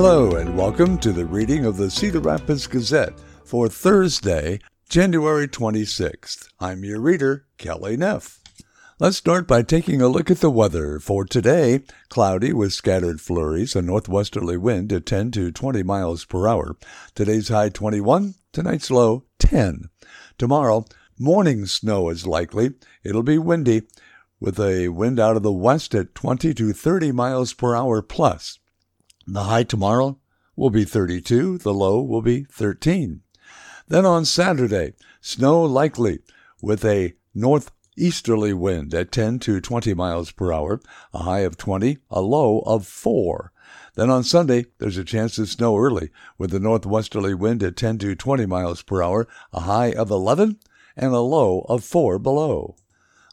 Hello, and welcome to the reading of the Cedar Rapids Gazette for Thursday, January 26th. I'm your reader, Kelly Neff. Let's start by taking a look at the weather. For today, cloudy with scattered flurries, a northwesterly wind at 10 to 20 miles per hour. Today's high 21, tonight's low 10. Tomorrow, morning snow is likely. It'll be windy with a wind out of the west at 20 to 30 miles per hour plus. The high tomorrow will be 32, the low will be 13. Then on Saturday, snow likely with a northeasterly wind at 10 to 20 miles per hour, a high of 20, a low of 4. Then on Sunday, there's a chance of snow early with a northwesterly wind at 10 to 20 miles per hour, a high of 11, and a low of 4 below.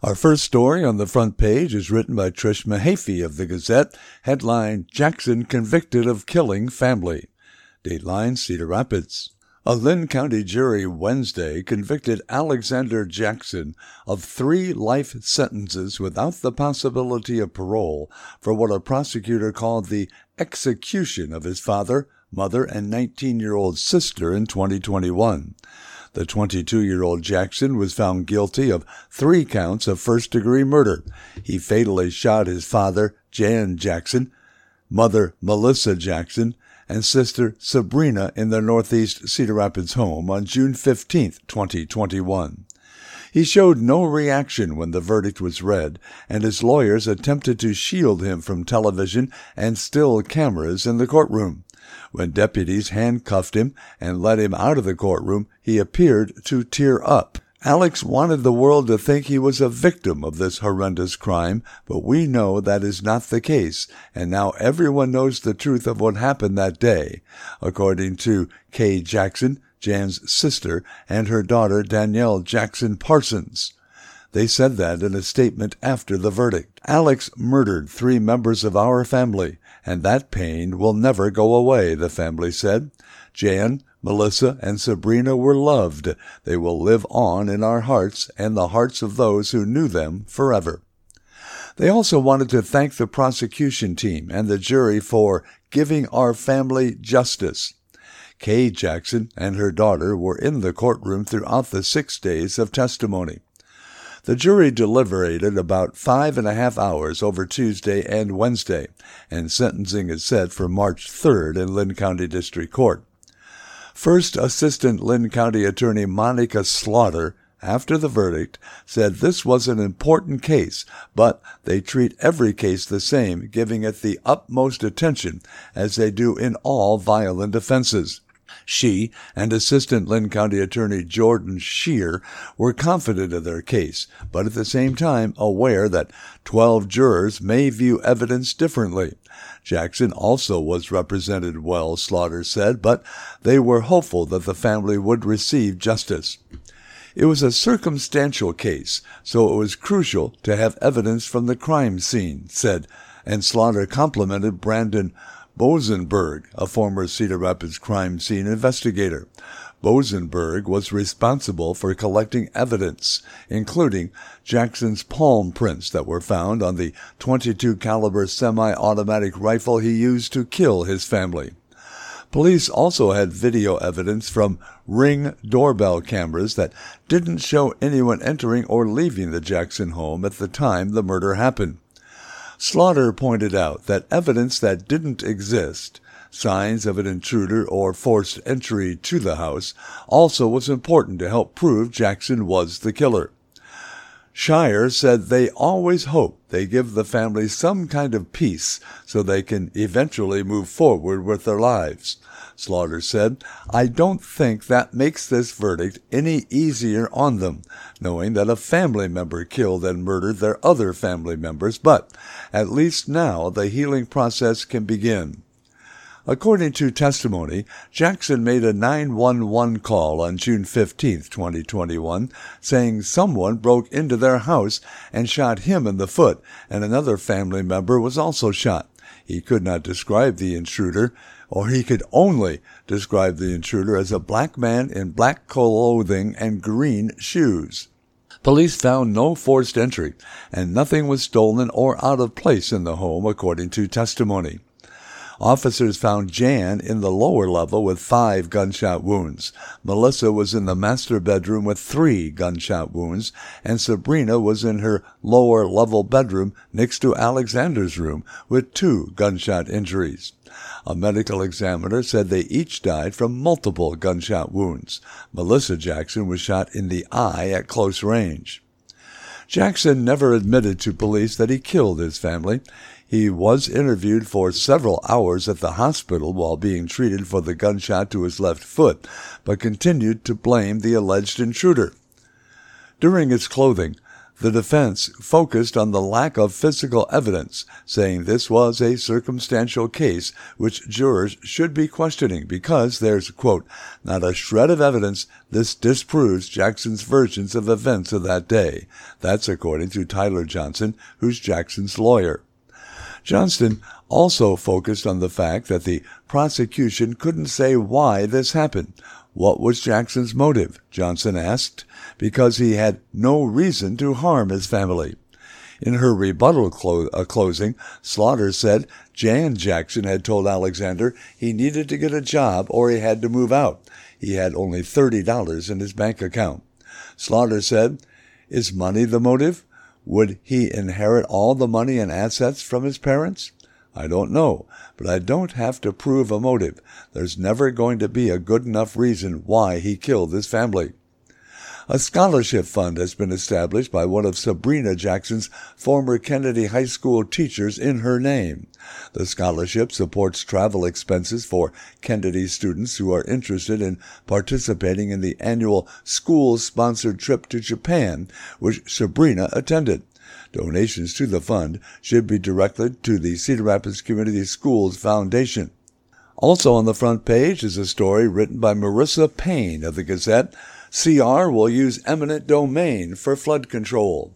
Our first story on the front page is written by Trish Mahaffey of the Gazette, headline Jackson convicted of killing family. Dateline Cedar Rapids. A Linn County jury Wednesday convicted Alexander Jackson of three life sentences without the possibility of parole for what a prosecutor called the execution of his father, mother, and 19 year old sister in 2021. The 22 year old Jackson was found guilty of three counts of first degree murder. He fatally shot his father, Jan Jackson, mother, Melissa Jackson, and sister Sabrina in their Northeast Cedar Rapids home on June 15, 2021. He showed no reaction when the verdict was read, and his lawyers attempted to shield him from television and still cameras in the courtroom. When deputies handcuffed him and led him out of the courtroom, he appeared to tear up. Alex wanted the world to think he was a victim of this horrendous crime, but we know that is not the case, and now everyone knows the truth of what happened that day, according to Kay Jackson, Jan's sister, and her daughter Danielle Jackson Parsons. They said that in a statement after the verdict. Alex murdered three members of our family and that pain will never go away, the family said. Jan, Melissa, and Sabrina were loved. They will live on in our hearts and the hearts of those who knew them forever. They also wanted to thank the prosecution team and the jury for giving our family justice. Kay Jackson and her daughter were in the courtroom throughout the six days of testimony. The jury deliberated about five and a half hours over Tuesday and Wednesday, and sentencing is set for March 3rd in Linn County District Court. First Assistant Linn County Attorney Monica Slaughter, after the verdict, said this was an important case, but they treat every case the same, giving it the utmost attention, as they do in all violent offenses. She and Assistant Linn County Attorney Jordan Shear were confident of their case, but at the same time aware that 12 jurors may view evidence differently. Jackson also was represented well, Slaughter said, but they were hopeful that the family would receive justice. It was a circumstantial case, so it was crucial to have evidence from the crime scene, said, and Slaughter complimented Brandon Bosenberg, a former Cedar Rapids crime scene investigator. Bosenberg was responsible for collecting evidence, including Jackson's palm prints that were found on the 22 caliber semi-automatic rifle he used to kill his family. Police also had video evidence from ring doorbell cameras that didn't show anyone entering or leaving the Jackson home at the time the murder happened. Slaughter pointed out that evidence that didn't exist, signs of an intruder or forced entry to the house, also was important to help prove Jackson was the killer. Shire said they always hope they give the family some kind of peace so they can eventually move forward with their lives. Slaughter said, I don't think that makes this verdict any easier on them, knowing that a family member killed and murdered their other family members, but at least now the healing process can begin. According to testimony, Jackson made a 911 call on June 15, 2021, saying someone broke into their house and shot him in the foot, and another family member was also shot. He could not describe the intruder, or he could only describe the intruder as a black man in black clothing and green shoes. Police found no forced entry, and nothing was stolen or out of place in the home, according to testimony. Officers found Jan in the lower level with five gunshot wounds. Melissa was in the master bedroom with three gunshot wounds, and Sabrina was in her lower level bedroom next to Alexander's room with two gunshot injuries. A medical examiner said they each died from multiple gunshot wounds. Melissa Jackson was shot in the eye at close range. Jackson never admitted to police that he killed his family. He was interviewed for several hours at the hospital while being treated for the gunshot to his left foot, but continued to blame the alleged intruder. During its clothing, the defense focused on the lack of physical evidence, saying this was a circumstantial case which jurors should be questioning because there's, quote, not a shred of evidence this disproves Jackson's versions of events of that day. That's according to Tyler Johnson, who's Jackson's lawyer. Johnston also focused on the fact that the prosecution couldn't say why this happened. What was Jackson's motive? Johnson asked. Because he had no reason to harm his family. In her rebuttal clo- uh, closing, Slaughter said Jan Jackson had told Alexander he needed to get a job or he had to move out. He had only $30 in his bank account. Slaughter said, Is money the motive? Would he inherit all the money and assets from his parents? I don't know, but I don't have to prove a motive. There's never going to be a good enough reason why he killed his family. A scholarship fund has been established by one of Sabrina Jackson's former Kennedy High School teachers in her name. The scholarship supports travel expenses for Kennedy students who are interested in participating in the annual school sponsored trip to Japan, which Sabrina attended. Donations to the fund should be directed to the Cedar Rapids Community Schools Foundation. Also on the front page is a story written by Marissa Payne of the Gazette CR will use eminent domain for flood control.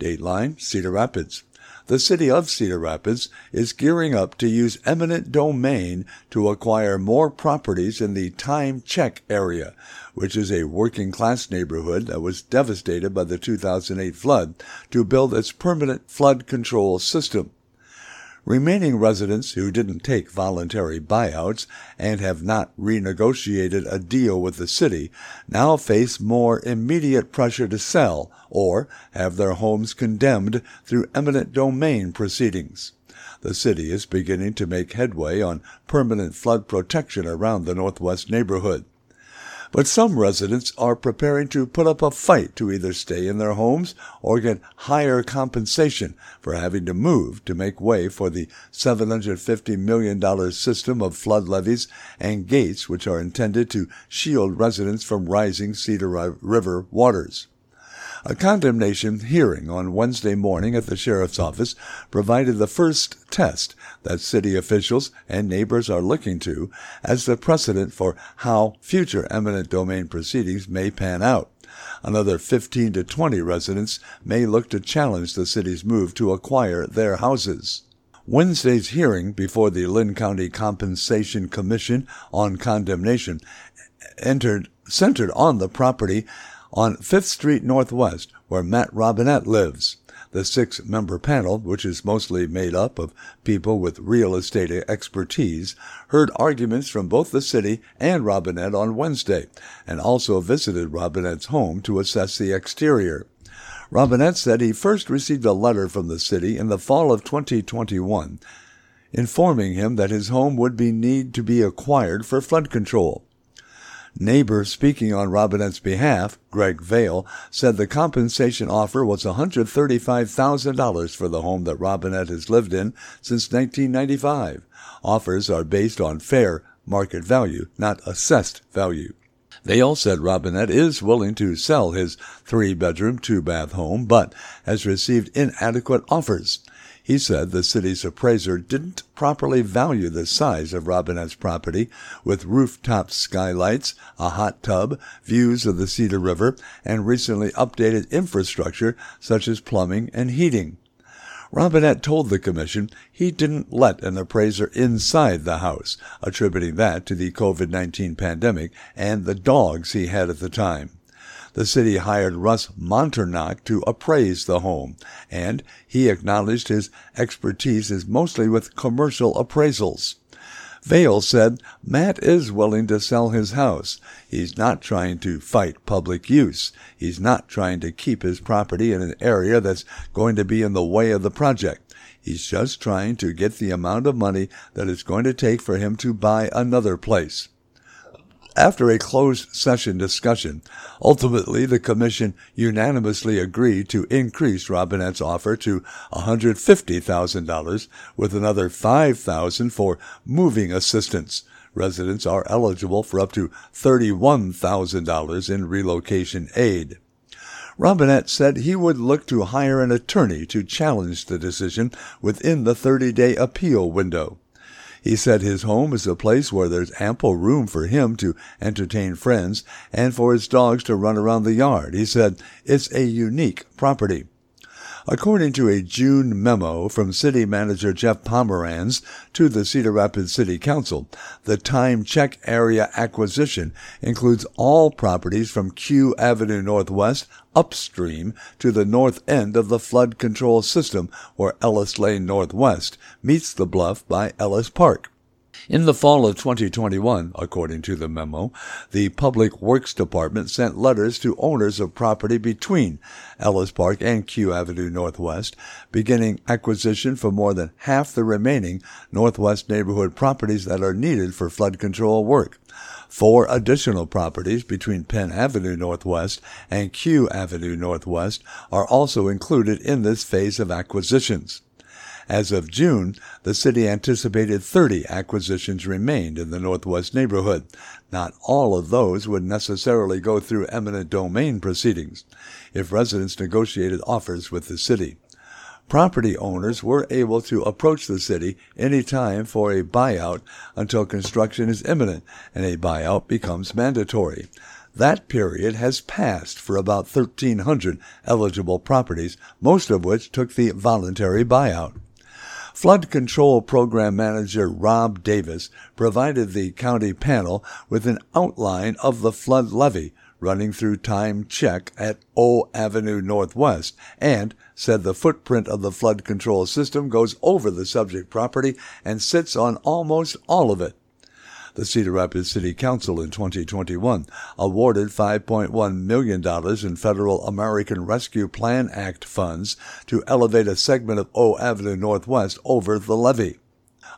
Dateline, Cedar Rapids. The city of Cedar Rapids is gearing up to use eminent domain to acquire more properties in the Time Check area, which is a working class neighborhood that was devastated by the 2008 flood, to build its permanent flood control system. Remaining residents who didn't take voluntary buyouts and have not renegotiated a deal with the city now face more immediate pressure to sell or have their homes condemned through eminent domain proceedings. The city is beginning to make headway on permanent flood protection around the Northwest neighborhood. But some residents are preparing to put up a fight to either stay in their homes or get higher compensation for having to move to make way for the $750 million system of flood levees and gates which are intended to shield residents from rising Cedar River waters. A condemnation hearing on Wednesday morning at the sheriff's office provided the first test that city officials and neighbors are looking to as the precedent for how future eminent domain proceedings may pan out. Another 15 to 20 residents may look to challenge the city's move to acquire their houses. Wednesday's hearing before the Linn County Compensation Commission on condemnation entered, centered on the property on Fifth Street Northwest, where Matt Robinette lives. The six member panel, which is mostly made up of people with real estate expertise, heard arguments from both the city and Robinette on Wednesday, and also visited Robinette's home to assess the exterior. Robinette said he first received a letter from the city in the fall of 2021 informing him that his home would be need to be acquired for flood control. Neighbor speaking on Robinette's behalf, Greg Vale, said the compensation offer was $135,000 for the home that Robinette has lived in since 1995. Offers are based on fair market value, not assessed value. Vale said Robinette is willing to sell his three bedroom, two bath home, but has received inadequate offers. He said the city's appraiser didn't properly value the size of Robinette's property, with rooftop skylights, a hot tub, views of the Cedar River, and recently updated infrastructure such as plumbing and heating. Robinette told the commission he didn't let an appraiser inside the house, attributing that to the COVID 19 pandemic and the dogs he had at the time. The city hired Russ Monternock to appraise the home, and he acknowledged his expertise is mostly with commercial appraisals. Vale said Matt is willing to sell his house. He's not trying to fight public use. He's not trying to keep his property in an area that's going to be in the way of the project. He's just trying to get the amount of money that it's going to take for him to buy another place. After a closed session discussion, ultimately the commission unanimously agreed to increase Robinette's offer to $150,000 with another $5,000 for moving assistance. Residents are eligible for up to $31,000 in relocation aid. Robinette said he would look to hire an attorney to challenge the decision within the 30 day appeal window. He said his home is a place where there's ample room for him to entertain friends and for his dogs to run around the yard. He said it's a unique property. According to a June memo from City Manager Jeff Pomeranz to the Cedar Rapids City Council, the time check area acquisition includes all properties from Q Avenue Northwest upstream to the north end of the flood control system where Ellis Lane Northwest meets the bluff by Ellis Park. In the fall of 2021, according to the memo, the Public Works Department sent letters to owners of property between Ellis Park and Q Avenue Northwest, beginning acquisition for more than half the remaining Northwest neighborhood properties that are needed for flood control work. Four additional properties between Penn Avenue Northwest and Q Avenue Northwest are also included in this phase of acquisitions. As of June, the city anticipated 30 acquisitions remained in the Northwest neighborhood. Not all of those would necessarily go through eminent domain proceedings if residents negotiated offers with the city. Property owners were able to approach the city any time for a buyout until construction is imminent and a buyout becomes mandatory. That period has passed for about 1,300 eligible properties, most of which took the voluntary buyout. Flood Control Program Manager Rob Davis provided the county panel with an outline of the flood levee running through time check at O Avenue Northwest and said the footprint of the flood control system goes over the subject property and sits on almost all of it. The Cedar Rapids City Council in 2021 awarded $5.1 million in federal American Rescue Plan Act funds to elevate a segment of O Avenue Northwest over the levee.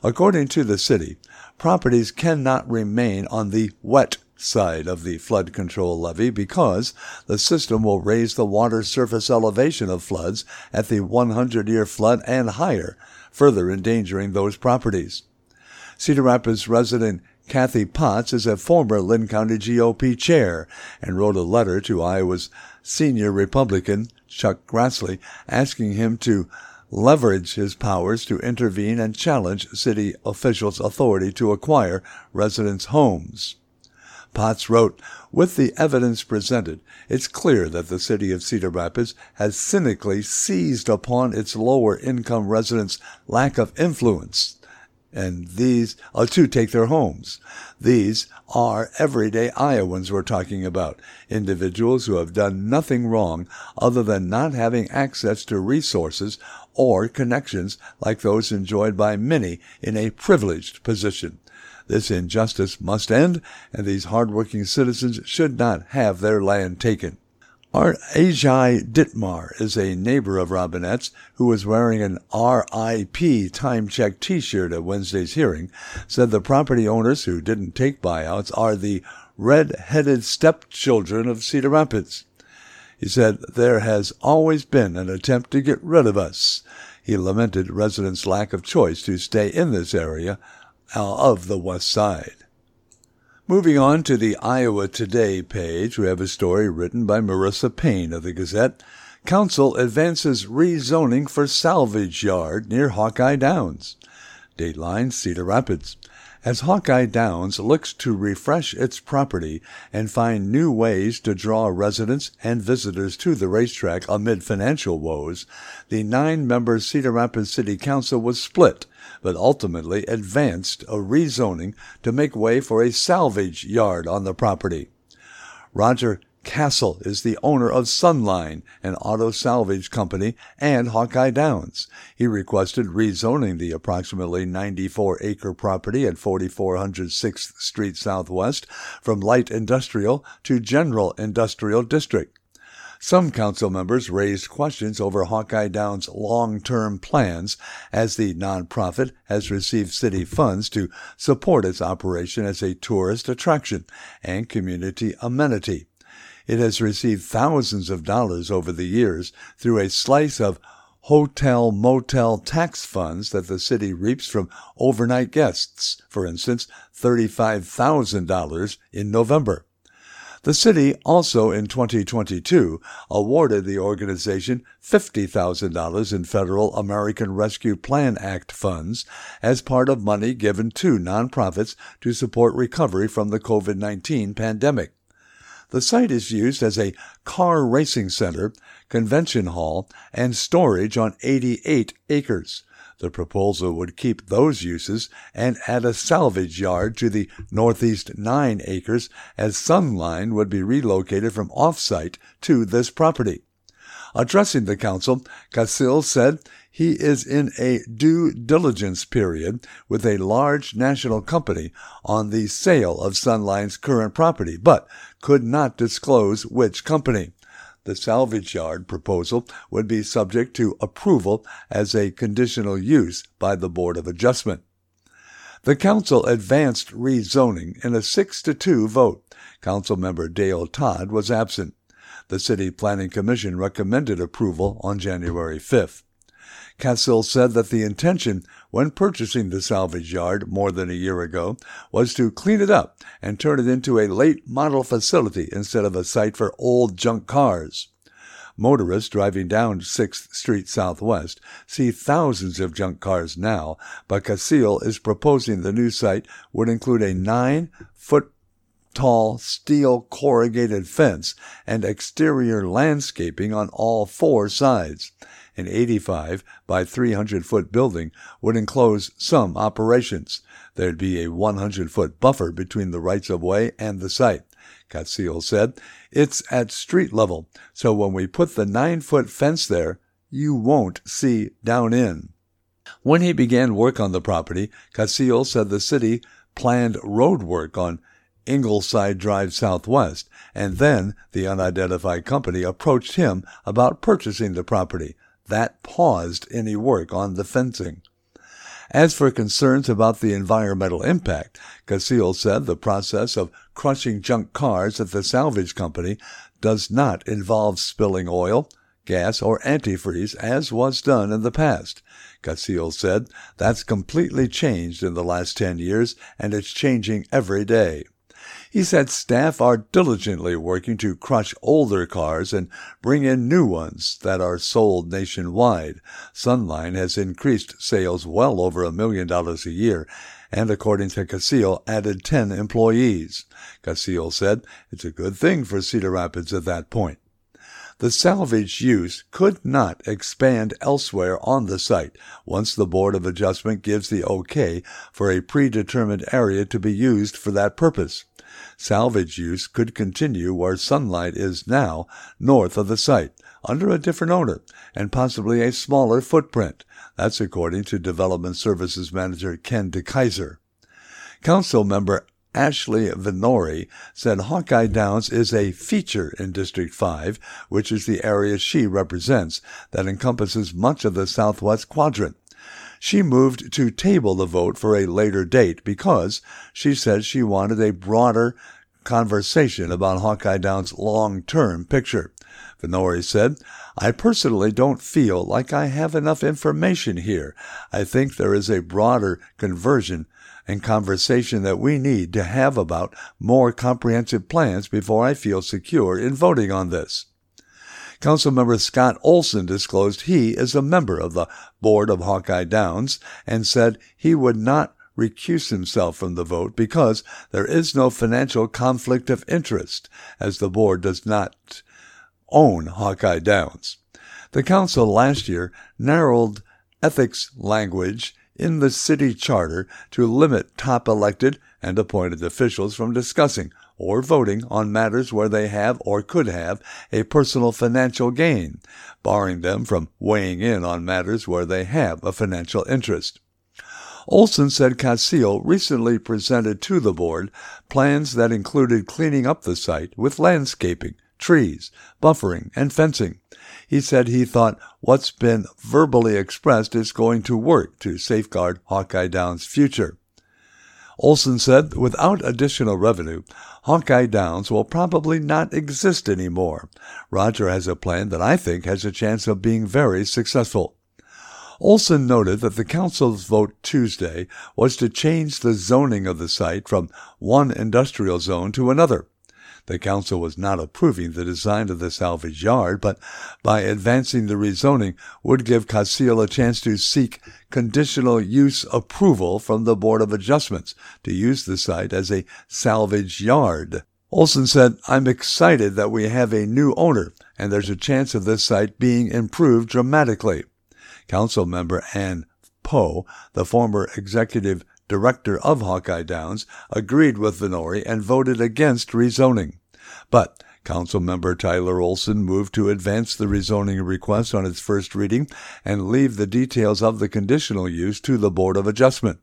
According to the city, properties cannot remain on the wet side of the flood control levee because the system will raise the water surface elevation of floods at the 100 year flood and higher, further endangering those properties. Cedar Rapids resident Kathy Potts is a former Linn County GOP chair and wrote a letter to Iowa's senior Republican, Chuck Grassley, asking him to leverage his powers to intervene and challenge city officials' authority to acquire residents' homes. Potts wrote, With the evidence presented, it's clear that the city of Cedar Rapids has cynically seized upon its lower income residents' lack of influence and these are to take their homes. These are everyday Iowans we're talking about, individuals who have done nothing wrong other than not having access to resources or connections like those enjoyed by many in a privileged position. This injustice must end, and these hardworking citizens should not have their land taken. Our Ajay Ditmar is a neighbor of Robinette's who was wearing an RIP time check t-shirt at Wednesday's hearing, said the property owners who didn't take buyouts are the red-headed stepchildren of Cedar Rapids. He said there has always been an attempt to get rid of us. He lamented residents' lack of choice to stay in this area Uh, of the west side. Moving on to the Iowa Today page, we have a story written by Marissa Payne of the Gazette. Council advances rezoning for salvage yard near Hawkeye Downs. Dateline Cedar Rapids. As Hawkeye Downs looks to refresh its property and find new ways to draw residents and visitors to the racetrack amid financial woes, the nine member Cedar Rapids City Council was split but ultimately advanced a rezoning to make way for a salvage yard on the property. Roger Castle is the owner of Sunline, an auto salvage company, and Hawkeye Downs. He requested rezoning the approximately 94 acre property at 4400 6th Street Southwest from light industrial to general industrial district. Some council members raised questions over Hawkeye Downs' long term plans as the nonprofit has received city funds to support its operation as a tourist attraction and community amenity. It has received thousands of dollars over the years through a slice of hotel motel tax funds that the city reaps from overnight guests, for instance, $35,000 in November. The city also in 2022 awarded the organization $50,000 in federal American Rescue Plan Act funds as part of money given to nonprofits to support recovery from the COVID 19 pandemic. The site is used as a car racing center, convention hall, and storage on 88 acres. The proposal would keep those uses and add a salvage yard to the northeast nine acres as Sunline would be relocated from off-site to this property. Addressing the council, Casil said he is in a due diligence period with a large national company on the sale of Sunline's current property, but could not disclose which company the salvage yard proposal would be subject to approval as a conditional use by the Board of Adjustment. The council advanced rezoning in a 6 to 2 vote. Councilmember Dale Todd was absent. The City Planning Commission recommended approval on January 5th. Casil said that the intention when purchasing the salvage yard more than a year ago was to clean it up and turn it into a late model facility instead of a site for old junk cars. Motorists driving down 6th Street Southwest see thousands of junk cars now, but Casil is proposing the new site would include a nine foot tall steel corrugated fence and exterior landscaping on all four sides. An 85 by 300 foot building would enclose some operations. There'd be a 100 foot buffer between the rights of way and the site. Casil said, It's at street level, so when we put the nine foot fence there, you won't see down in. When he began work on the property, Casil said the city planned road work on Ingleside Drive Southwest, and then the unidentified company approached him about purchasing the property. That paused any work on the fencing. As for concerns about the environmental impact, Casil said the process of crushing junk cars at the salvage company does not involve spilling oil, gas, or antifreeze as was done in the past. Casil said that's completely changed in the last 10 years and it's changing every day. He said staff are diligently working to crush older cars and bring in new ones that are sold nationwide. Sunline has increased sales well over a million dollars a year and according to Casil, added 10 employees. Casil said it's a good thing for Cedar Rapids at that point. The salvage use could not expand elsewhere on the site once the Board of Adjustment gives the okay for a predetermined area to be used for that purpose. Salvage use could continue where Sunline is now, north of the site, under a different owner, and possibly a smaller footprint. That's according to Development Services Manager Ken DeKeyser. Council member Ashley Vanorny said Hawkeye Downs is a feature in District 5, which is the area she represents, that encompasses much of the southwest quadrant. She moved to table the vote for a later date because she said she wanted a broader conversation about Hawkeye Downs' long term picture. Vanorny said, I personally don't feel like I have enough information here. I think there is a broader conversion and conversation that we need to have about more comprehensive plans before I feel secure in voting on this. Councilmember Scott Olson disclosed he is a member of the board of Hawkeye Downs and said he would not recuse himself from the vote because there is no financial conflict of interest, as the board does not own Hawkeye Downs. The council last year narrowed ethics language in the city charter to limit top elected and appointed officials from discussing or voting on matters where they have or could have a personal financial gain, barring them from weighing in on matters where they have a financial interest. Olson said Kassil recently presented to the board plans that included cleaning up the site with landscaping, trees, buffering, and fencing. He said he thought what's been verbally expressed is going to work to safeguard Hawkeye Downs' future. Olson said without additional revenue, Hawkeye Downs will probably not exist anymore. Roger has a plan that I think has a chance of being very successful. Olson noted that the council's vote Tuesday was to change the zoning of the site from one industrial zone to another. The council was not approving the design of the salvage yard, but by advancing the rezoning would give Kassil a chance to seek conditional use approval from the Board of Adjustments to use the site as a salvage yard. Olson said, I'm excited that we have a new owner and there's a chance of this site being improved dramatically. Council member Ann Poe, the former executive director of Hawkeye Downs, agreed with Vanorny and voted against rezoning. But Council member Tyler Olson moved to advance the rezoning request on its first reading and leave the details of the conditional use to the Board of Adjustment.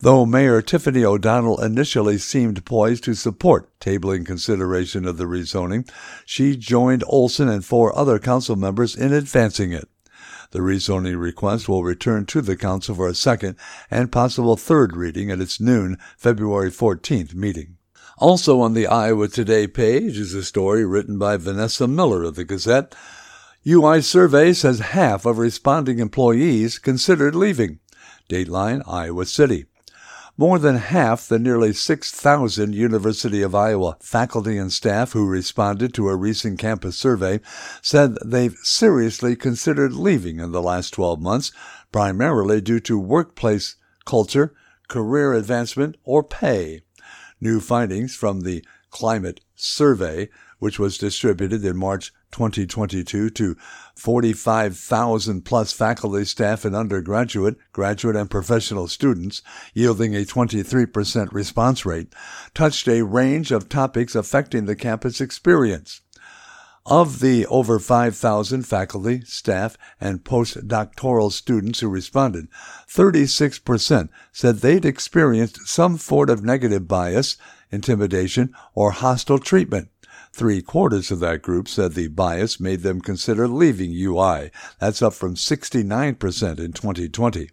Though Mayor Tiffany O'Donnell initially seemed poised to support tabling consideration of the rezoning, she joined Olson and four other council members in advancing it. The rezoning request will return to the Council for a second and possible third reading at its noon February 14th meeting. Also on the Iowa Today page is a story written by Vanessa Miller of the Gazette. UI survey says half of responding employees considered leaving. Dateline, Iowa City. More than half the nearly 6,000 University of Iowa faculty and staff who responded to a recent campus survey said they've seriously considered leaving in the last 12 months, primarily due to workplace culture, career advancement, or pay. New findings from the Climate Survey, which was distributed in March 2022 to 45,000 plus faculty, staff, and undergraduate, graduate, and professional students, yielding a 23% response rate, touched a range of topics affecting the campus experience. Of the over 5,000 faculty, staff, and postdoctoral students who responded, 36% said they'd experienced some form of negative bias, intimidation, or hostile treatment. Three quarters of that group said the bias made them consider leaving UI. That's up from 69% in 2020.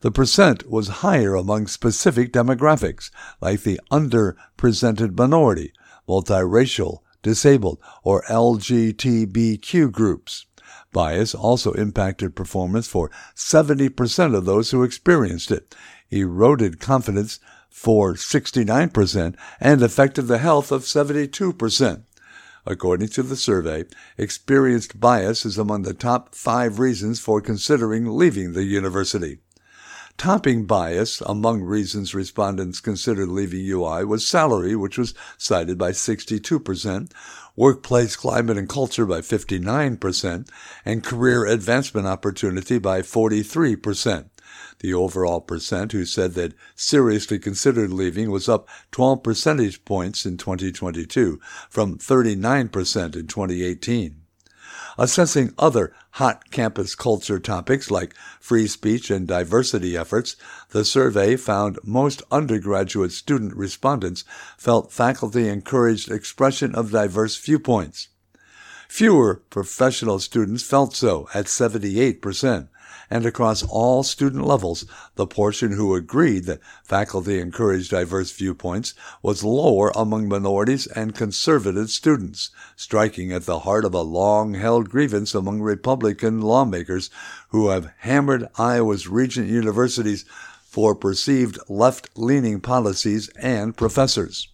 The percent was higher among specific demographics, like the underrepresented minority, multiracial, disabled, or LGBTQ groups. Bias also impacted performance for 70% of those who experienced it, eroded confidence for 69%, and affected the health of 72%. According to the survey, experienced bias is among the top five reasons for considering leaving the university. Topping bias among reasons respondents considered leaving UI was salary, which was cited by 62%, workplace climate and culture by 59%, and career advancement opportunity by 43%. The overall percent who said that seriously considered leaving was up 12 percentage points in 2022 from 39% in 2018. Assessing other hot campus culture topics like free speech and diversity efforts, the survey found most undergraduate student respondents felt faculty encouraged expression of diverse viewpoints. Fewer professional students felt so at 78%, and across all student levels, the portion who agreed that faculty encouraged diverse viewpoints was lower among minorities and conservative students, striking at the heart of a long held grievance among Republican lawmakers who have hammered Iowa's regent universities for perceived left leaning policies and professors.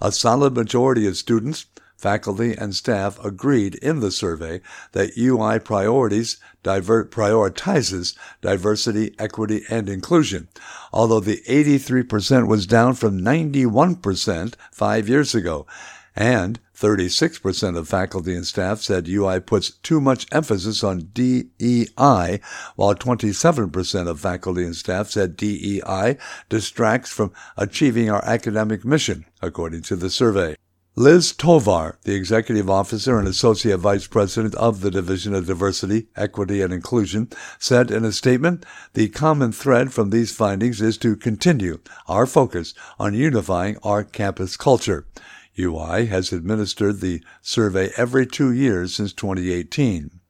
A solid majority of students faculty, and staff agreed in the survey that UI priorities divert, prioritizes diversity, equity, and inclusion, although the 83% was down from 91% five years ago, and 36% of faculty and staff said UI puts too much emphasis on DEI, while 27% of faculty and staff said DEI distracts from achieving our academic mission, according to the survey. Liz Tovar, the executive officer and associate vice president of the Division of Diversity, Equity, and Inclusion, said in a statement, the common thread from these findings is to continue our focus on unifying our campus culture. UI has administered the survey every two years since 2018.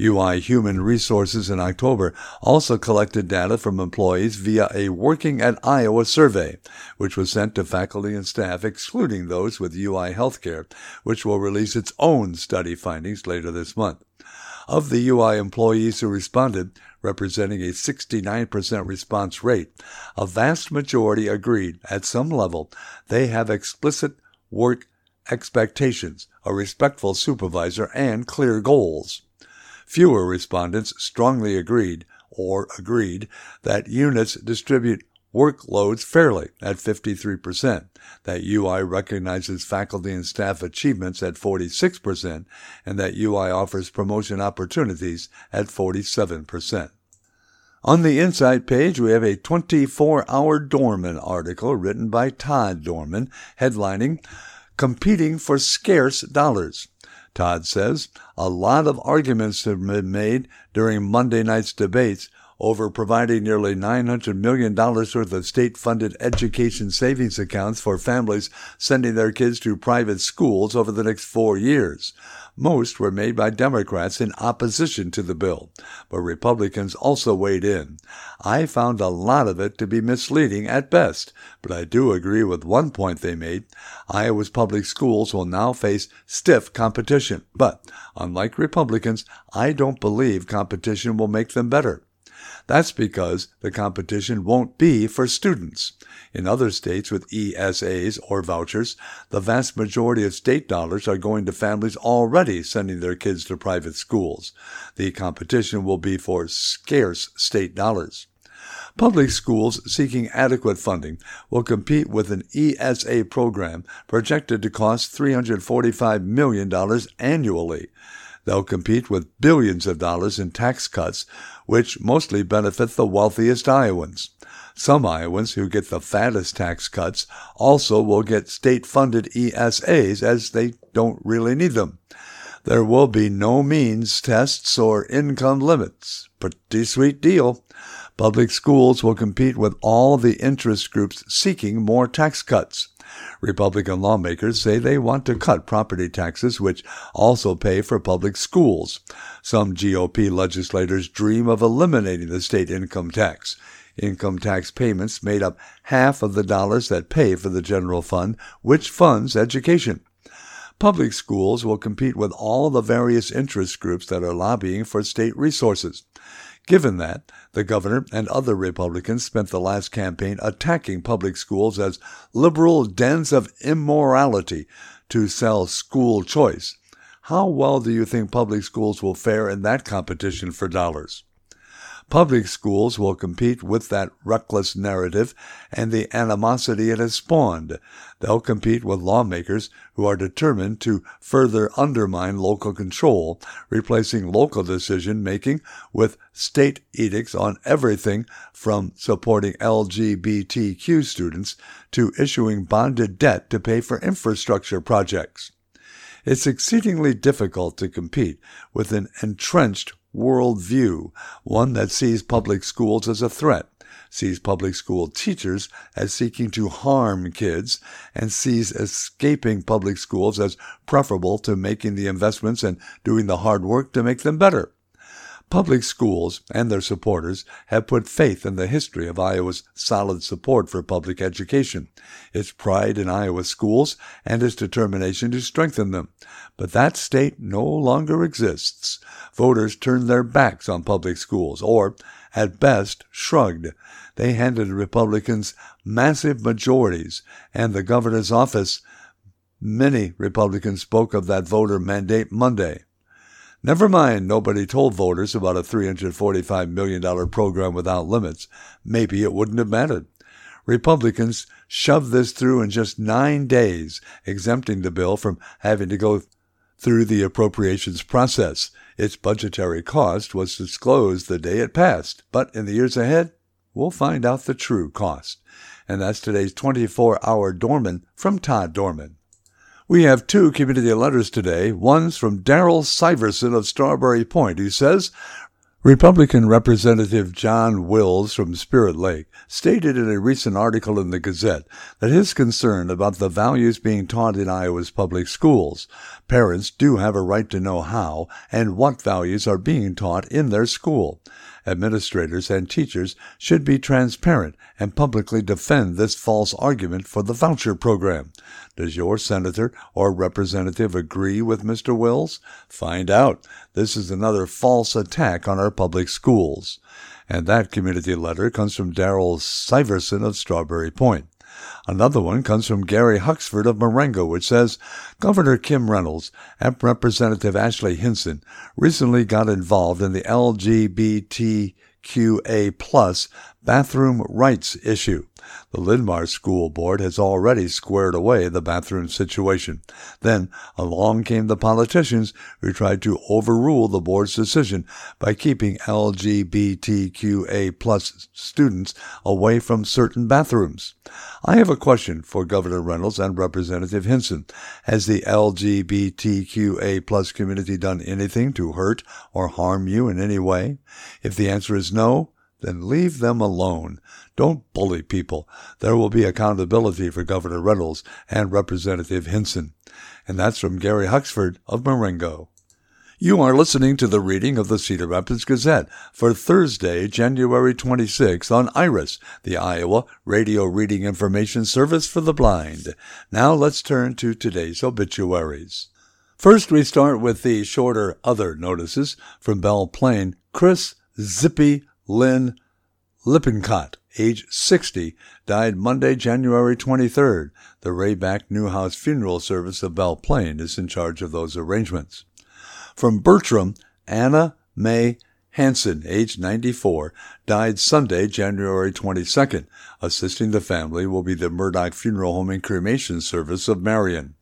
UI Human Resources in October also collected data from employees via a Working at Iowa survey, which was sent to faculty and staff, excluding those with UI Healthcare, which will release its own study findings later this month. Of the UI employees who responded, representing a 69% response rate, a vast majority agreed at some level they have explicit work expectations, a respectful supervisor, and clear goals. Fewer respondents strongly agreed or agreed that units distribute workloads fairly at 53%, that UI recognizes faculty and staff achievements at 46%, and that UI offers promotion opportunities at 47%. On the inside page, we have a 24 hour Dorman article written by Todd Dorman, headlining Competing for Scarce Dollars. Todd says. A lot of arguments have been made during Monday night's debates over providing nearly $900 million worth of state funded education savings accounts for families sending their kids to private schools over the next four years. Most were made by Democrats in opposition to the bill, but Republicans also weighed in. I found a lot of it to be misleading at best, but I do agree with one point they made. Iowa's public schools will now face stiff competition, but unlike Republicans, I don't believe competition will make them better. That's because the competition won't be for students. In other states with ESAs or vouchers, the vast majority of state dollars are going to families already sending their kids to private schools. The competition will be for scarce state dollars. Public schools seeking adequate funding will compete with an ESA program projected to cost $345 million annually. They'll compete with billions of dollars in tax cuts, which mostly benefit the wealthiest Iowans. Some Iowans who get the fattest tax cuts also will get state funded ESAs as they don't really need them. There will be no means tests or income limits. Pretty sweet deal. Public schools will compete with all the interest groups seeking more tax cuts. Republican lawmakers say they want to cut property taxes, which also pay for public schools. Some GOP legislators dream of eliminating the state income tax. Income tax payments made up half of the dollars that pay for the general fund, which funds education. Public schools will compete with all the various interest groups that are lobbying for state resources. Given that, the governor and other Republicans spent the last campaign attacking public schools as liberal dens of immorality to sell school choice. How well do you think public schools will fare in that competition for dollars? Public schools will compete with that reckless narrative and the animosity it has spawned. They'll compete with lawmakers who are determined to further undermine local control, replacing local decision making with state edicts on everything from supporting LGBTQ students to issuing bonded debt to pay for infrastructure projects. It's exceedingly difficult to compete with an entrenched worldview, one that sees public schools as a threat, sees public school teachers as seeking to harm kids, and sees escaping public schools as preferable to making the investments and doing the hard work to make them better. Public schools and their supporters have put faith in the history of Iowa's solid support for public education, its pride in Iowa schools, and its determination to strengthen them. But that state no longer exists. Voters turned their backs on public schools, or, at best, shrugged. They handed Republicans massive majorities, and the governor's office. Many Republicans spoke of that voter mandate Monday. Never mind, nobody told voters about a $345 million program without limits. Maybe it wouldn't have mattered. Republicans shoved this through in just nine days, exempting the bill from having to go through the appropriations process. Its budgetary cost was disclosed the day it passed, but in the years ahead, we'll find out the true cost. And that's today's 24 hour Dorman from Todd Dorman. We have two community letters today. One's from Daryl Syverson of Strawberry Point, who says, Republican Representative John Wills from Spirit Lake stated in a recent article in the Gazette that his concern about the values being taught in Iowa's public schools. Parents do have a right to know how and what values are being taught in their school. Administrators and teachers should be transparent and publicly defend this false argument for the voucher program. Does your senator or representative agree with Mr. Wills? Find out. This is another false attack on our public schools. And that community letter comes from Daryl Syverson of Strawberry Point. Another one comes from Gary Huxford of Marengo, which says Governor Kim Reynolds and Representative Ashley Hinson recently got involved in the LGBTQA plus bathroom rights issue. The Linn-Mar School Board has already squared away the bathroom situation. Then along came the politicians who tried to overrule the board's decision by keeping LGBTQA plus students away from certain bathrooms. I have a question for Governor Reynolds and Representative Hinson. Has the LGBTQA plus community done anything to hurt or harm you in any way? If the answer is no, then leave them alone. Don't bully people. There will be accountability for Governor Reynolds and Representative Hinson. And that's from Gary Huxford of Marengo. You are listening to the reading of the Cedar Rapids Gazette for Thursday, January 26th on IRIS, the Iowa Radio Reading Information Service for the Blind. Now let's turn to today's obituaries. First, we start with the shorter other notices from Belle Plaine. Chris Zippy Lynn Lippincott, age 60, died Monday, January 23rd. The Rayback Newhouse Funeral Service of Belle Plaine is in charge of those arrangements. From Bertram, Anna May Hanson, age 94, died Sunday, January 22nd. Assisting the family will be the Murdoch Funeral Home and Cremation Service of Marion.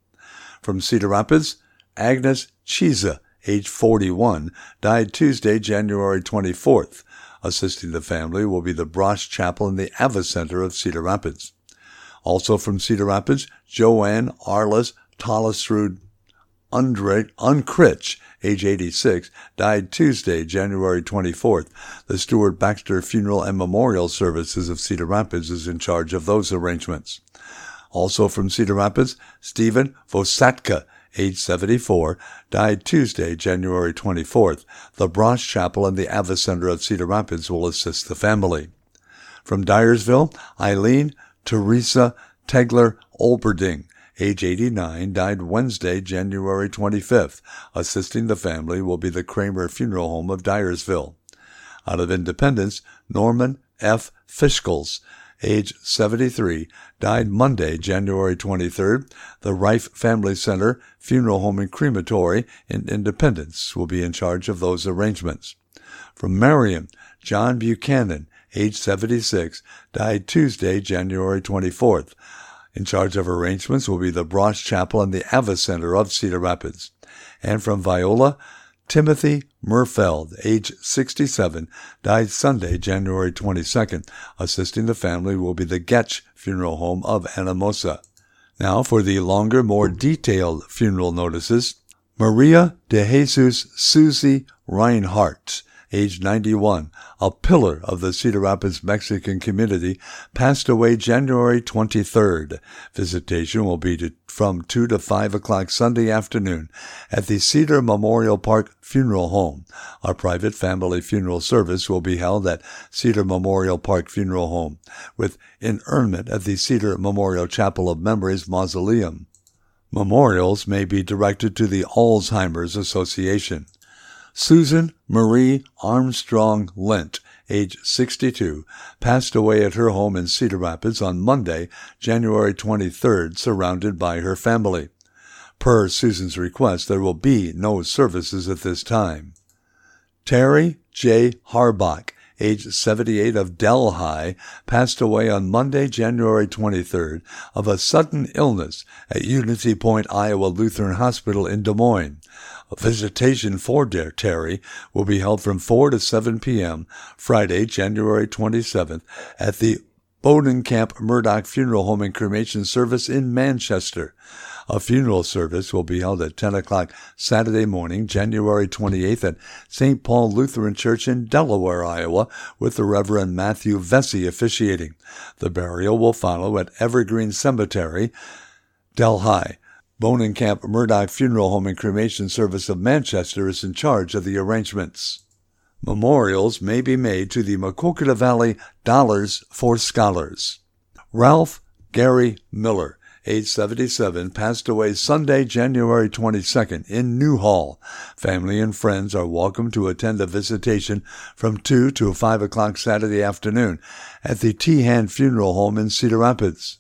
From Cedar Rapids, Agnes Chiza, age 41, died Tuesday, January 24th. Assisting the family will be the Brosh Chapel in the Ava Center of Cedar Rapids. Also from Cedar Rapids, Joanne Arlis Talasrud Andre Uncritch, age 86, died Tuesday, January 24th. The Stewart Baxter Funeral and Memorial Services of Cedar Rapids is in charge of those arrangements. Also from Cedar Rapids, Stephen Vosatka, age 74, died Tuesday, January 24th. The Brosh Chapel and the Ava Center of Cedar Rapids will assist the family. From Dyersville, Eileen Teresa Tegler Olberding, age 89, died Wednesday, January 25th. Assisting the family will be the Kramer Funeral Home of Dyersville. Out of Independence, Norman F. Fischels, age 73, died Monday, January 23rd. The Reiff Family Center, Funeral Home and Crematory in Independence will be in charge of those arrangements. From Marion, John Buchanan, age 76, died Tuesday, January 24th. In charge of arrangements will be the Brosh Chapel and the Ava Center of Cedar Rapids. And from Viola, Timothy Murfeld, age 67, died Sunday, January 22nd. Assisting the family will be the Goettsch Funeral Home of Anamosa. Now for the longer, more detailed funeral notices. Maria de Jesus Susie Reinhardt, age 91, a pillar of the Cedar Rapids Mexican community, passed away January 23rd. Visitation will be to, from 2 to 5 o'clock Sunday afternoon at the Cedar Memorial Park Funeral Home. A private family funeral service will be held at Cedar Memorial Park Funeral Home with interment at the Cedar Memorial Chapel of Memories Mausoleum. Memorials may be directed to the Alzheimer's Association. Susan Marie Armstrong Lent, age 62, passed away at her home in Cedar Rapids on Monday, January 23rd, surrounded by her family. Per Susan's request, there will be no services at this time. Terry J. Harbach, age 78 of Delhi, passed away on Monday, January 23rd of a sudden illness at Unity Point, Iowa Lutheran Hospital in Des Moines. A visitation for Terry will be held from 4 to 7 p.m. Friday, January 27th at the Bodenkamp Murdoch Funeral Home and Cremation Service in Manchester. A funeral service will be held at 10 o'clock Saturday morning, January 28th at St. Paul Lutheran Church in Delaware, Iowa, with the Reverend Matthew Vesey officiating. The burial will follow at Evergreen Cemetery, Delhi. Bodenkamp Murdoch Funeral Home and Cremation Service of Manchester is in charge of the arrangements. Memorials may be made to the Maquoketa Valley Dollars for Scholars. Ralph Gary Miller age 77, passed away Sunday, January 22nd in Newhall. Family and friends are welcome to attend a visitation from 2 to 5 o'clock Saturday afternoon at the Teahen Funeral Home in Cedar Rapids.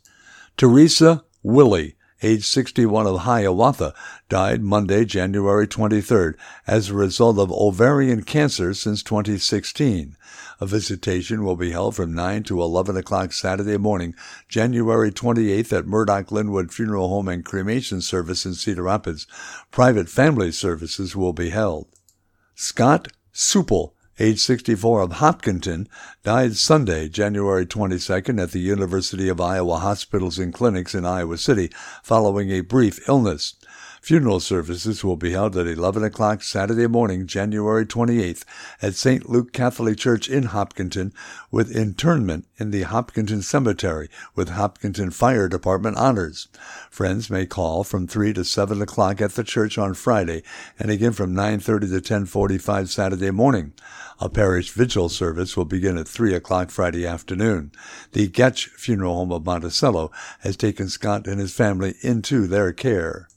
Teresa Willie age 61 of Hiawatha, died Monday, January 23rd, as a result of ovarian cancer since 2016. A visitation will be held from 9 to 11 o'clock Saturday morning, January 28th at Murdoch Linwood Funeral Home and Cremation Service in Cedar Rapids. Private family services will be held. Scott Supple age 64 of Hopkinton, died Sunday, January 22nd at the University of Iowa Hospitals and Clinics in Iowa City following a brief illness. Funeral services will be held at 11 o'clock Saturday morning, January 28th, at St. Luke Catholic Church in Hopkinton, with internment in the Hopkinton Cemetery with Hopkinton Fire Department honors. Friends may call from 3 to 7 o'clock at the church on Friday and again from 9.30 to 10.45 Saturday morning. A parish vigil service will begin at 3 o'clock Friday afternoon. The Goettsch Funeral Home of Monticello has taken Scott and his family into their care.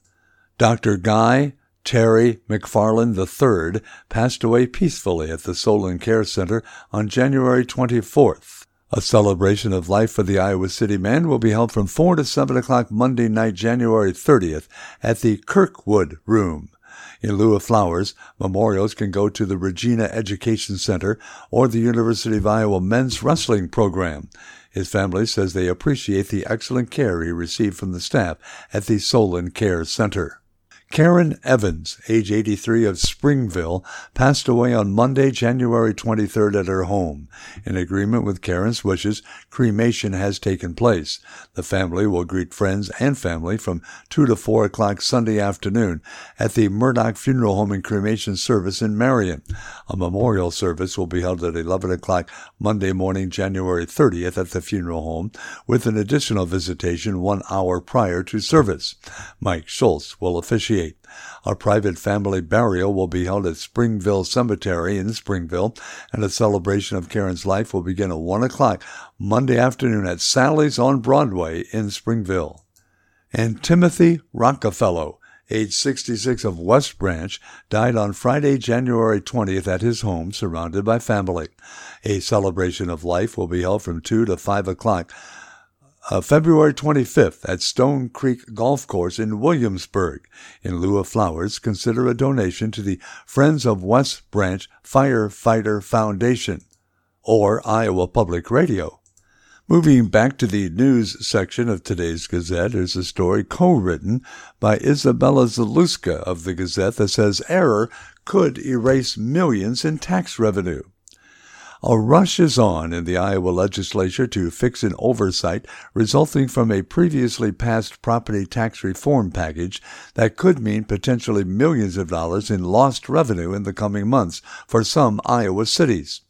Dr. Guy Terry McFarland III passed away peacefully at the Solon Care Center on January 24th. A celebration of life for the Iowa City man will be held from 4 to 7 o'clock Monday night, January 30th at the Kirkwood Room. In lieu of flowers, memorials can go to the Regina Education Center or the University of Iowa Men's Wrestling Program. His family says they appreciate the excellent care he received from the staff at the Solon Care Center. Karen Evans, age 83 of Springville, passed away on Monday, January 23rd at her home. In agreement with Karen's wishes, cremation has taken place. The family will greet friends and family from 2 to 4 o'clock Sunday afternoon at the Murdoch Funeral Home and Cremation Service in Marion. A memorial service will be held at 11 o'clock Monday morning, January 30th at the funeral home, with an additional visitation one hour prior to service. Mike Schultz will officiate a private family burial will be held at Springville Cemetery in Springville, and a celebration of Karen's life will begin at 1 o'clock Monday afternoon at Sally's on Broadway in Springville. And Timothy Rockefeller, age 66 of West Branch, died on Friday, January 20th at his home, surrounded by family. A celebration of life will be held from 2 to 5 o'clock uh, February 25th at Stone Creek Golf Course in Williamsburg. In lieu of flowers, consider a donation to the Friends of West Branch Firefighter Foundation or Iowa Public Radio. Moving back to the news section of today's Gazette, is a story co-written by Izabela Zaluska of the Gazette that says error could erase millions in tax revenue. A rush is on in the Iowa legislature to fix an oversight resulting from a previously passed property tax reform package that could mean potentially millions of dollars in lost revenue in the coming months for some Iowa cities.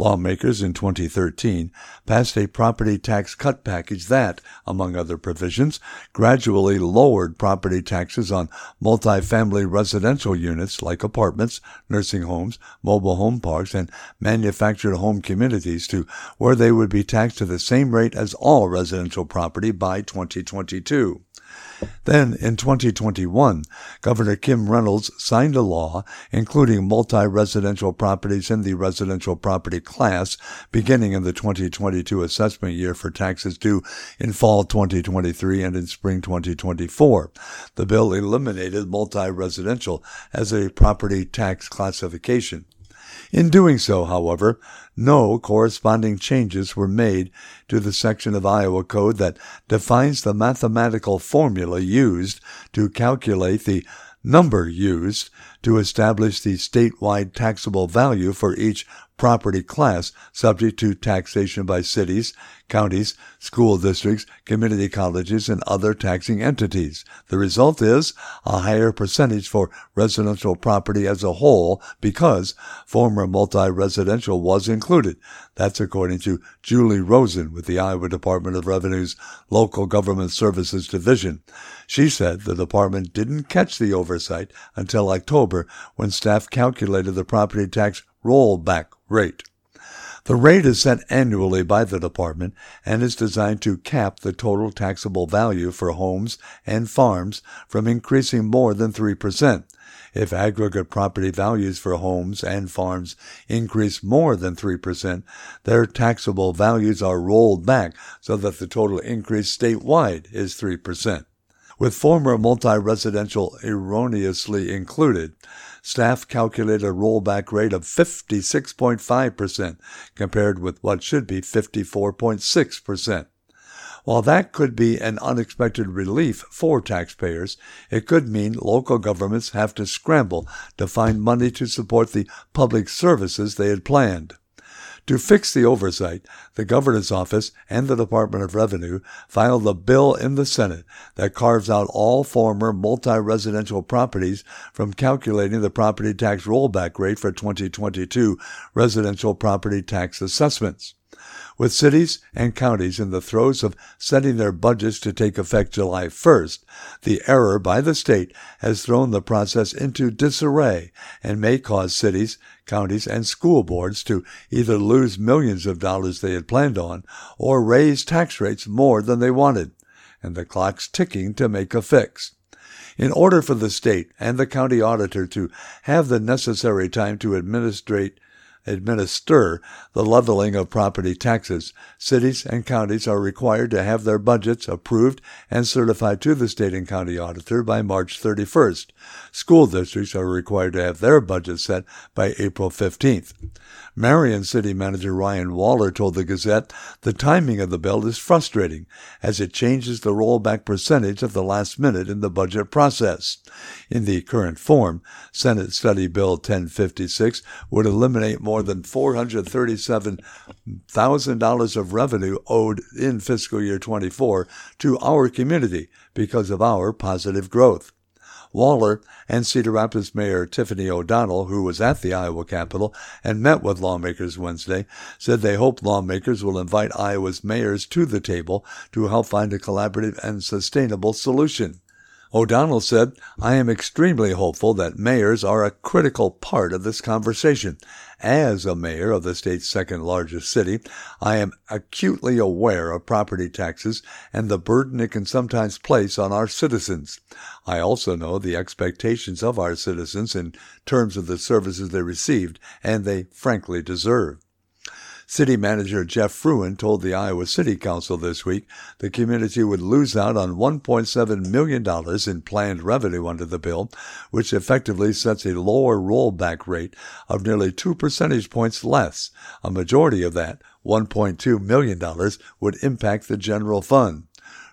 Lawmakers in 2013 passed a property tax cut package that, among other provisions, gradually lowered property taxes on multifamily residential units like apartments, nursing homes, mobile home parks, and manufactured home communities to where they would be taxed at the same rate as all residential property by 2022. Then, in 2021, Governor Kim Reynolds signed a law including multi-residential properties in the residential property class beginning in the 2022 assessment year for taxes due in fall 2023 and in spring 2024. The bill eliminated multi-residential as a property tax classification. In doing so, however, no corresponding changes were made to the section of Iowa Code that defines the mathematical formula used to calculate the number used to establish the statewide taxable value for each property class subject to taxation by cities, counties, school districts, community colleges, and other taxing entities. The result is a higher percentage for residential property as a whole because former multi-residential was included. That's according to Julie Rosen with the Iowa Department of Revenue's Local Government Services Division. She said the department didn't catch the oversight until October when staff calculated the property tax rollback rate. The rate is set annually by the department and is designed to cap the total taxable value for homes and farms from increasing more than 3%. If aggregate property values for homes and farms increase more than 3%, their taxable values are rolled back so that the total increase statewide is 3%. With former multi-residential erroneously included, staff calculate a rollback rate of 56.5% compared with what should be 54.6%. While that could be an unexpected relief for taxpayers, it could mean local governments have to scramble to find money to support the public services they had planned. To fix the oversight, the Governor's Office and the Department of Revenue filed a bill in the Senate that carves out all former multi-residential properties from calculating the property tax rollback rate for 2022 residential property tax assessments. With cities and counties in the throes of setting their budgets to take effect July 1st, the error by the state has thrown the process into disarray and may cause cities, counties, and school boards to either lose millions of dollars they had planned on or raise tax rates more than they wanted. And the clock's ticking to make a fix. In order for the state and the county auditor to have the necessary time to administrate administer the leveling of property taxes, cities and counties are required to have their budgets approved and certified to the state and county auditor by March 31st. School districts are required to have their budgets set by April 15th. Marion City Manager Ryan Waller told the Gazette the timing of the bill is frustrating as it changes the rollback percentage at the last minute in the budget process. In the current form, Senate Study Bill 1056 would eliminate more than $437,000 of revenue owed in fiscal year 24 to our community because of our positive growth. Waller and Cedar Rapids Mayor Tiffany O'Donnell, who was at the Iowa Capitol and met with lawmakers Wednesday, said they hope lawmakers will invite Iowa's mayors to the table to help find a collaborative and sustainable solution. O'Donnell said, I am extremely hopeful that mayors are a critical part of this conversation. As a mayor of the state's second largest city, I am acutely aware of property taxes and the burden it can sometimes place on our citizens. I also know the expectations of our citizens in terms of the services they received and they frankly deserve. City Manager Jeff Fruin told the Iowa City Council this week the community would lose out on $1.7 million in planned revenue under the bill, which effectively sets a lower rollback rate of nearly two percentage points less. A majority of that, $1.2 million, would impact the general fund.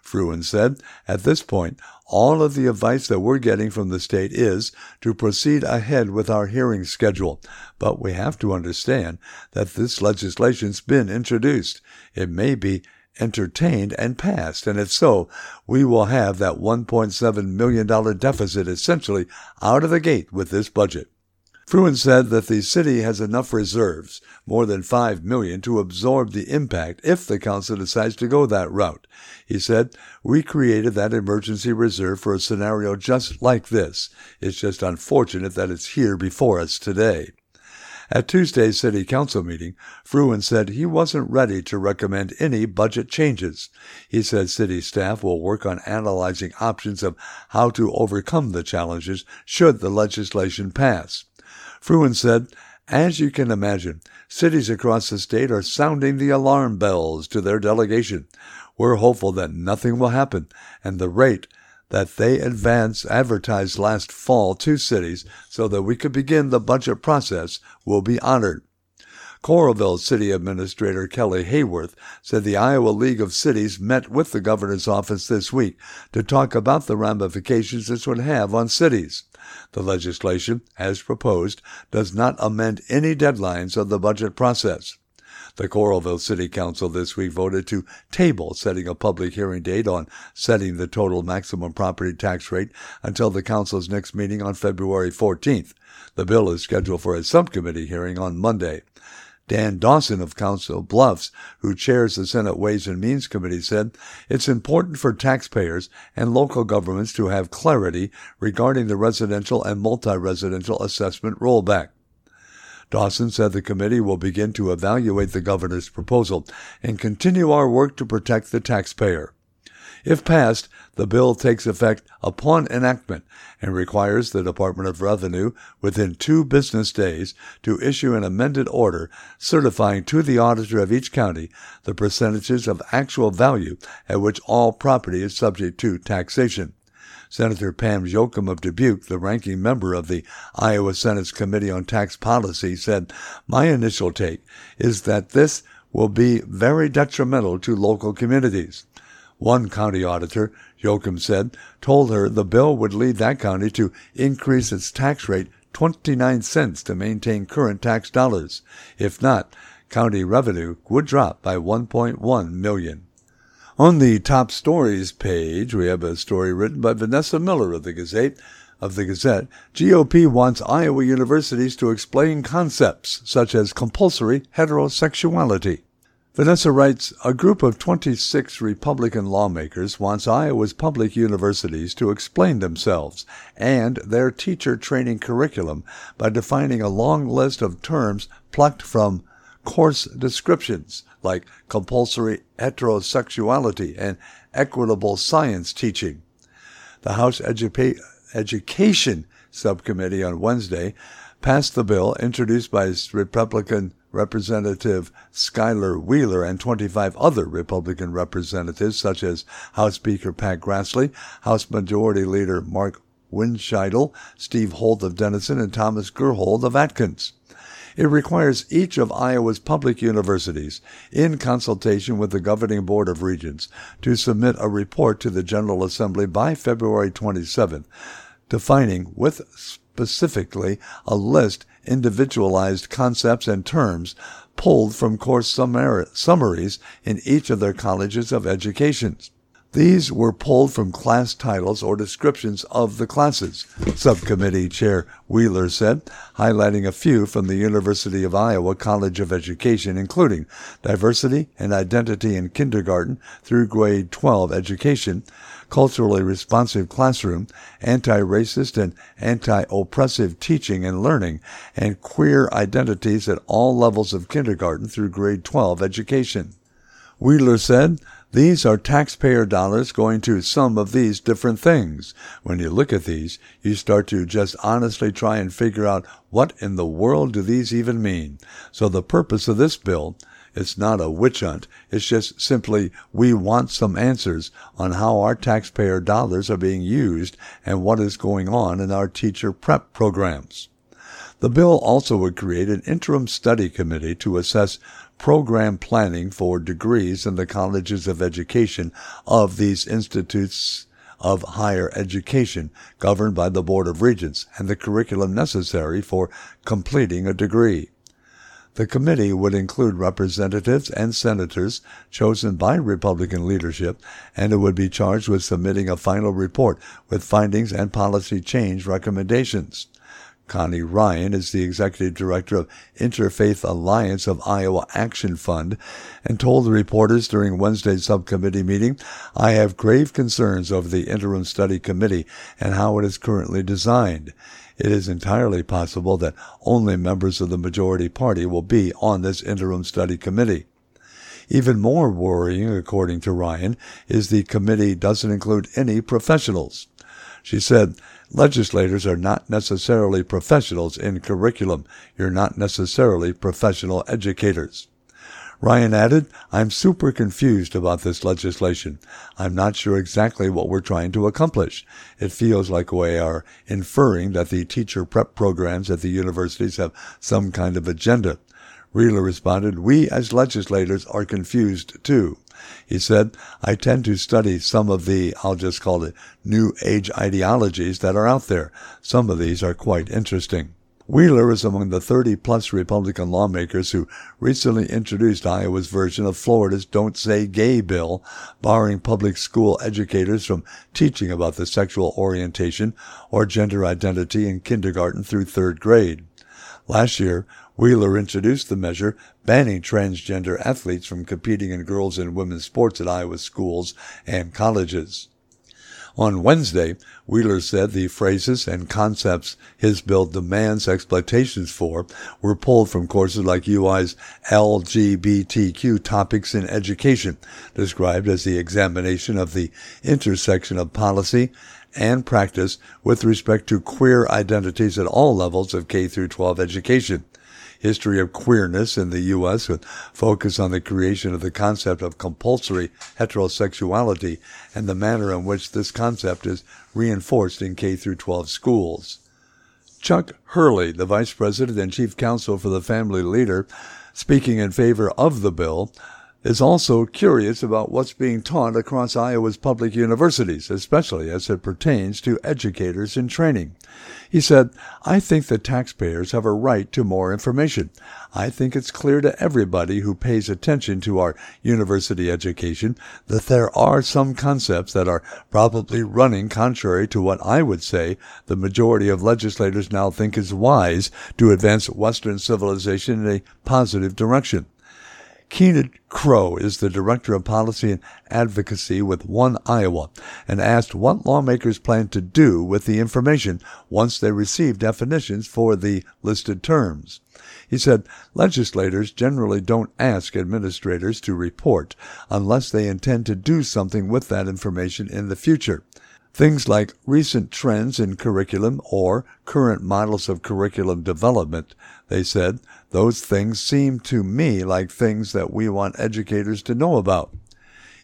Fruin said, at this point, all of the advice that we're getting from the state is to proceed ahead with our hearing schedule. But we have to understand that this legislation's been introduced. It may be entertained and passed, and if so, we will have that $1.7 million deficit essentially out of the gate with this budget. Fruin said that the city has enough reserves, more than five million, to absorb the impact if the council decides to go that route. He said, We created that emergency reserve for a scenario just like this. It's just unfortunate that it's here before us today. At Tuesday's City Council meeting, Fruin said he wasn't ready to recommend any budget changes. He said city staff will work on analyzing options of how to overcome the challenges should the legislation pass. Fruin said, as you can imagine, cities across the state are sounding the alarm bells to their delegation. We're hopeful that nothing will happen and the rate that they advance advertised last fall to cities so that we could begin the budget process will be honored. Coralville City Administrator Kelly Hayworth said the Iowa League of Cities met with the governor's office this week to talk about the ramifications this would have on cities. The legislation, as proposed, does not amend any deadlines of the budget process. The Coralville City Council this week voted to table setting a public hearing date on setting the total maximum property tax rate until the council's next meeting on February 14th. The bill is scheduled for a subcommittee hearing on Monday. Dan Dawson of Council Bluffs, who chairs the Senate Ways and Means Committee, said it's important for taxpayers and local governments to have clarity regarding the residential and multi-residential assessment rollback. Dawson said the committee will begin to evaluate the governor's proposal and continue our work to protect the taxpayer. If passed, the bill takes effect upon enactment and requires the Department of Revenue within two business days to issue an amended order certifying to the auditor of each county the percentages of actual value at which all property is subject to taxation. Senator Pam Jochum of Dubuque, the ranking member of the Iowa Senate's Committee on Tax Policy, said, My initial take is that this will be very detrimental to local communities. One county auditor, Jochum said, told her the bill would lead that county to increase its tax rate 29 cents to maintain current tax dollars. If not, county revenue would drop by 1.1 million. On the top stories page, we have a story written by Vanessa Miller of the Gazette. Of the Gazette, GOP wants Iowa universities to explain concepts such as compulsory heterosexuality. Vanessa writes, a group of 26 Republican lawmakers wants Iowa's public universities to explain themselves and their teacher training curriculum by defining a long list of terms plucked from course descriptions like compulsory heterosexuality and equitable science teaching. The House Edu- Education Subcommittee on Wednesday passed the bill introduced by Republican Representative Skyler Wheeler and 25 other Republican representatives, such as House Speaker Pat Grassley, House Majority Leader Mark Windschitl, Steve Holt of Denison, and Thomas Gerhold of Atkins. It requires each of Iowa's public universities, in consultation with the Governing Board of Regents, to submit a report to the General Assembly by February 27th, defining with specifically a list individualized concepts and terms pulled from course summaries in each of their colleges of education. These were pulled from class titles or descriptions of the classes, Subcommittee Chair Wheeler said, highlighting a few from the University of Iowa College of Education, including diversity and identity in kindergarten through grade 12 education, culturally responsive classroom, anti-racist and anti-oppressive teaching and learning, and queer identities at all levels of kindergarten through grade 12 education. Wheeler said, these are taxpayer dollars going to some of these different things. When you look at these, you start to just honestly try and figure out what in the world do these even mean. So the purpose of this bill it's not a witch hunt. It's just simply we want some answers on how our taxpayer dollars are being used and what is going on in our teacher prep programs. The bill also would create an interim study committee to assess program planning for degrees in the colleges of education of these institutes of higher education governed by the Board of Regents and the curriculum necessary for completing a degree. The committee would include representatives and senators chosen by Republican leadership, and it would be charged with submitting a final report with findings and policy change recommendations. Connie Ryan is the executive director of Interfaith Alliance of Iowa Action Fund and told the reporters during Wednesday's subcommittee meeting, I have grave concerns over the interim study committee and how it is currently designed it is entirely possible that only members of the majority party will be on this interim study committee. Even more worrying, according to Ryan, is the committee doesn't include any professionals. She said, legislators are not necessarily professionals in curriculum. You're not necessarily professional educators. Ryan added, I'm super confused about this legislation. I'm not sure exactly what we're trying to accomplish. It feels like we are inferring that the teacher prep programs at the universities have some kind of agenda. Wheeler responded, We as legislators are confused too. He said, I tend to study some of the, I'll just call it, new age ideologies that are out there. Some of these are quite interesting. Wheeler is among the 30 plus Republican lawmakers who recently introduced Iowa's version of Florida's Don't Say Gay bill, barring public school educators from teaching about the sexual orientation or gender identity in kindergarten through third grade. Last year, Wheeler introduced the measure banning transgender athletes from competing in girls and women's sports at Iowa schools and colleges. On Wednesday, Wheeler said the phrases and concepts his bill demands explanations for were pulled from courses like UI's LGBTQ topics in education, described as the examination of the intersection of policy and practice with respect to queer identities at all levels of K through 12 education history of queerness in the U.S. with focus on the creation of the concept of compulsory heterosexuality and the manner in which this concept is reinforced in K through 12 schools. Chuck Hurley, the vice president and chief counsel for the family leader, speaking in favor of the bill, is also curious about what's being taught across Iowa's public universities, especially as it pertains to educators in training. He said, I think that taxpayers have a right to more information. I think it's clear to everybody who pays attention to our university education that there are some concepts that are probably running contrary to what I would say the majority of legislators now think is wise to advance Western civilization in a positive direction. Keenan Crow is the Director of Policy and Advocacy with One Iowa and asked what lawmakers plan to do with the information once they receive definitions for the listed terms. He said legislators generally don't ask administrators to report unless they intend to do something with that information in the future. Things like recent trends in curriculum or current models of curriculum development, they said, those things seem to me like things that we want educators to know about.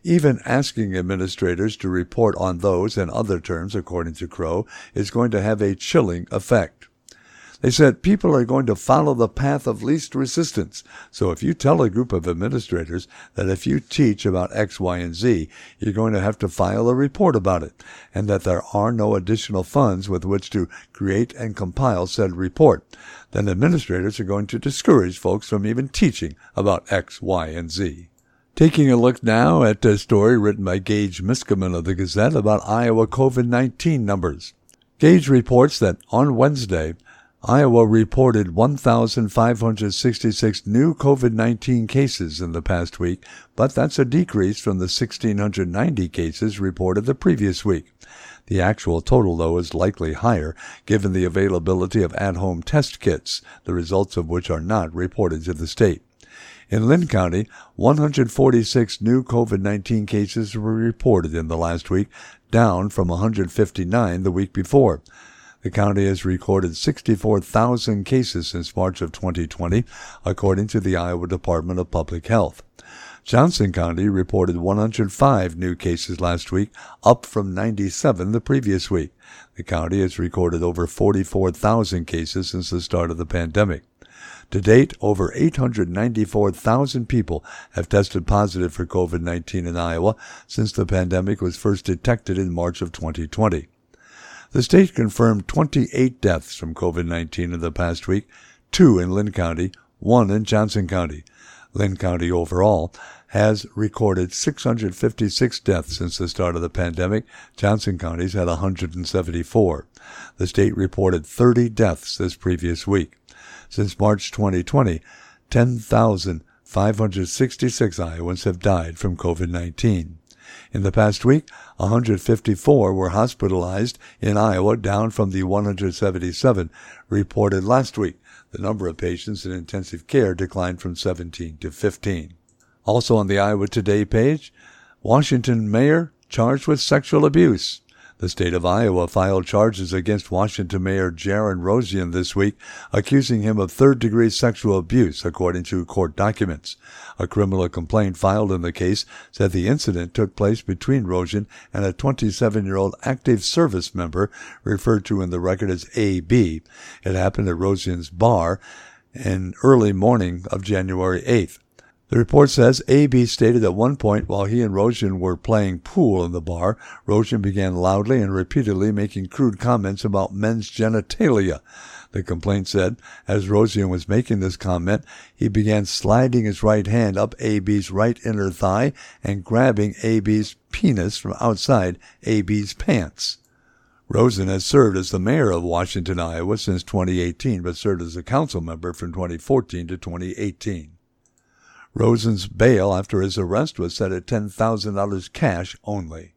Even asking administrators to report on those and other terms, according to Crow, is going to have a chilling effect. They said people are going to follow the path of least resistance. So if you tell a group of administrators that if you teach about X, Y, and Z, you're going to have to file a report about it, and that there are no additional funds with which to create and compile said report, then administrators are going to discourage folks from even teaching about X, Y, and Z. Taking a look now at a story written by Gage Miskimen of the Gazette about Iowa COVID 19 numbers. Gage reports that on Wednesday, Iowa reported 1,566 new COVID 19 cases in the past week, but that's a decrease from the 1,690 cases reported the previous week. The actual total, though, is likely higher given the availability of at home test kits, the results of which are not reported to the state. In Linn County, 146 new COVID 19 cases were reported in the last week, down from 159 the week before. The county has recorded 64,000 cases since March of 2020, according to the Iowa Department of Public Health. Johnson County reported 105 new cases last week, up from 97 the previous week. The county has recorded over 44,000 cases since the start of the pandemic. To date, over 894,000 people have tested positive for COVID 19 in Iowa since the pandemic was first detected in March of 2020. The state confirmed 28 deaths from COVID 19 in the past week, two in Linn County, one in Johnson County. Linn County overall has recorded 656 deaths since the start of the pandemic. Johnson County's had 174. The state reported 30 deaths this previous week. Since March 2020, 10,566 Iowans have died from COVID 19. In the past week, 154 were hospitalized in Iowa, down from the 177 reported last week. The number of patients in intensive care declined from 17 to 15. Also on the Iowa Today page, Washington mayor charged with sexual abuse. The state of Iowa filed charges against Washington Mayor Jaron Rosien this week, accusing him of third degree sexual abuse, according to court documents. A criminal complaint filed in the case said the incident took place between Rosien and a 27 year old active service member referred to in the record as AB. It happened at Rosien's bar in early morning of January 8th. The report says AB stated at one point while he and Rosien were playing pool in the bar, Rosien began loudly and repeatedly making crude comments about men's genitalia. The complaint said, as Rosien was making this comment, he began sliding his right hand up AB's right inner thigh and grabbing AB's penis from outside AB's pants. Rosien has served as the mayor of Washington, Iowa since 2018, but served as a council member from 2014 to 2018. Rosien's bail after his arrest was set at $10,000 cash only.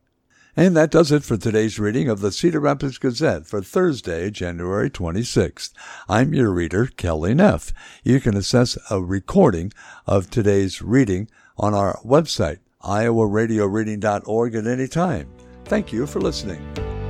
And that does it for today's reading of the Cedar Rapids Gazette for Thursday, January 26th. I'm your reader, Kelly Neff. You can access a recording of today's reading on our website, iowaradioreading.org at any time. Thank you for listening.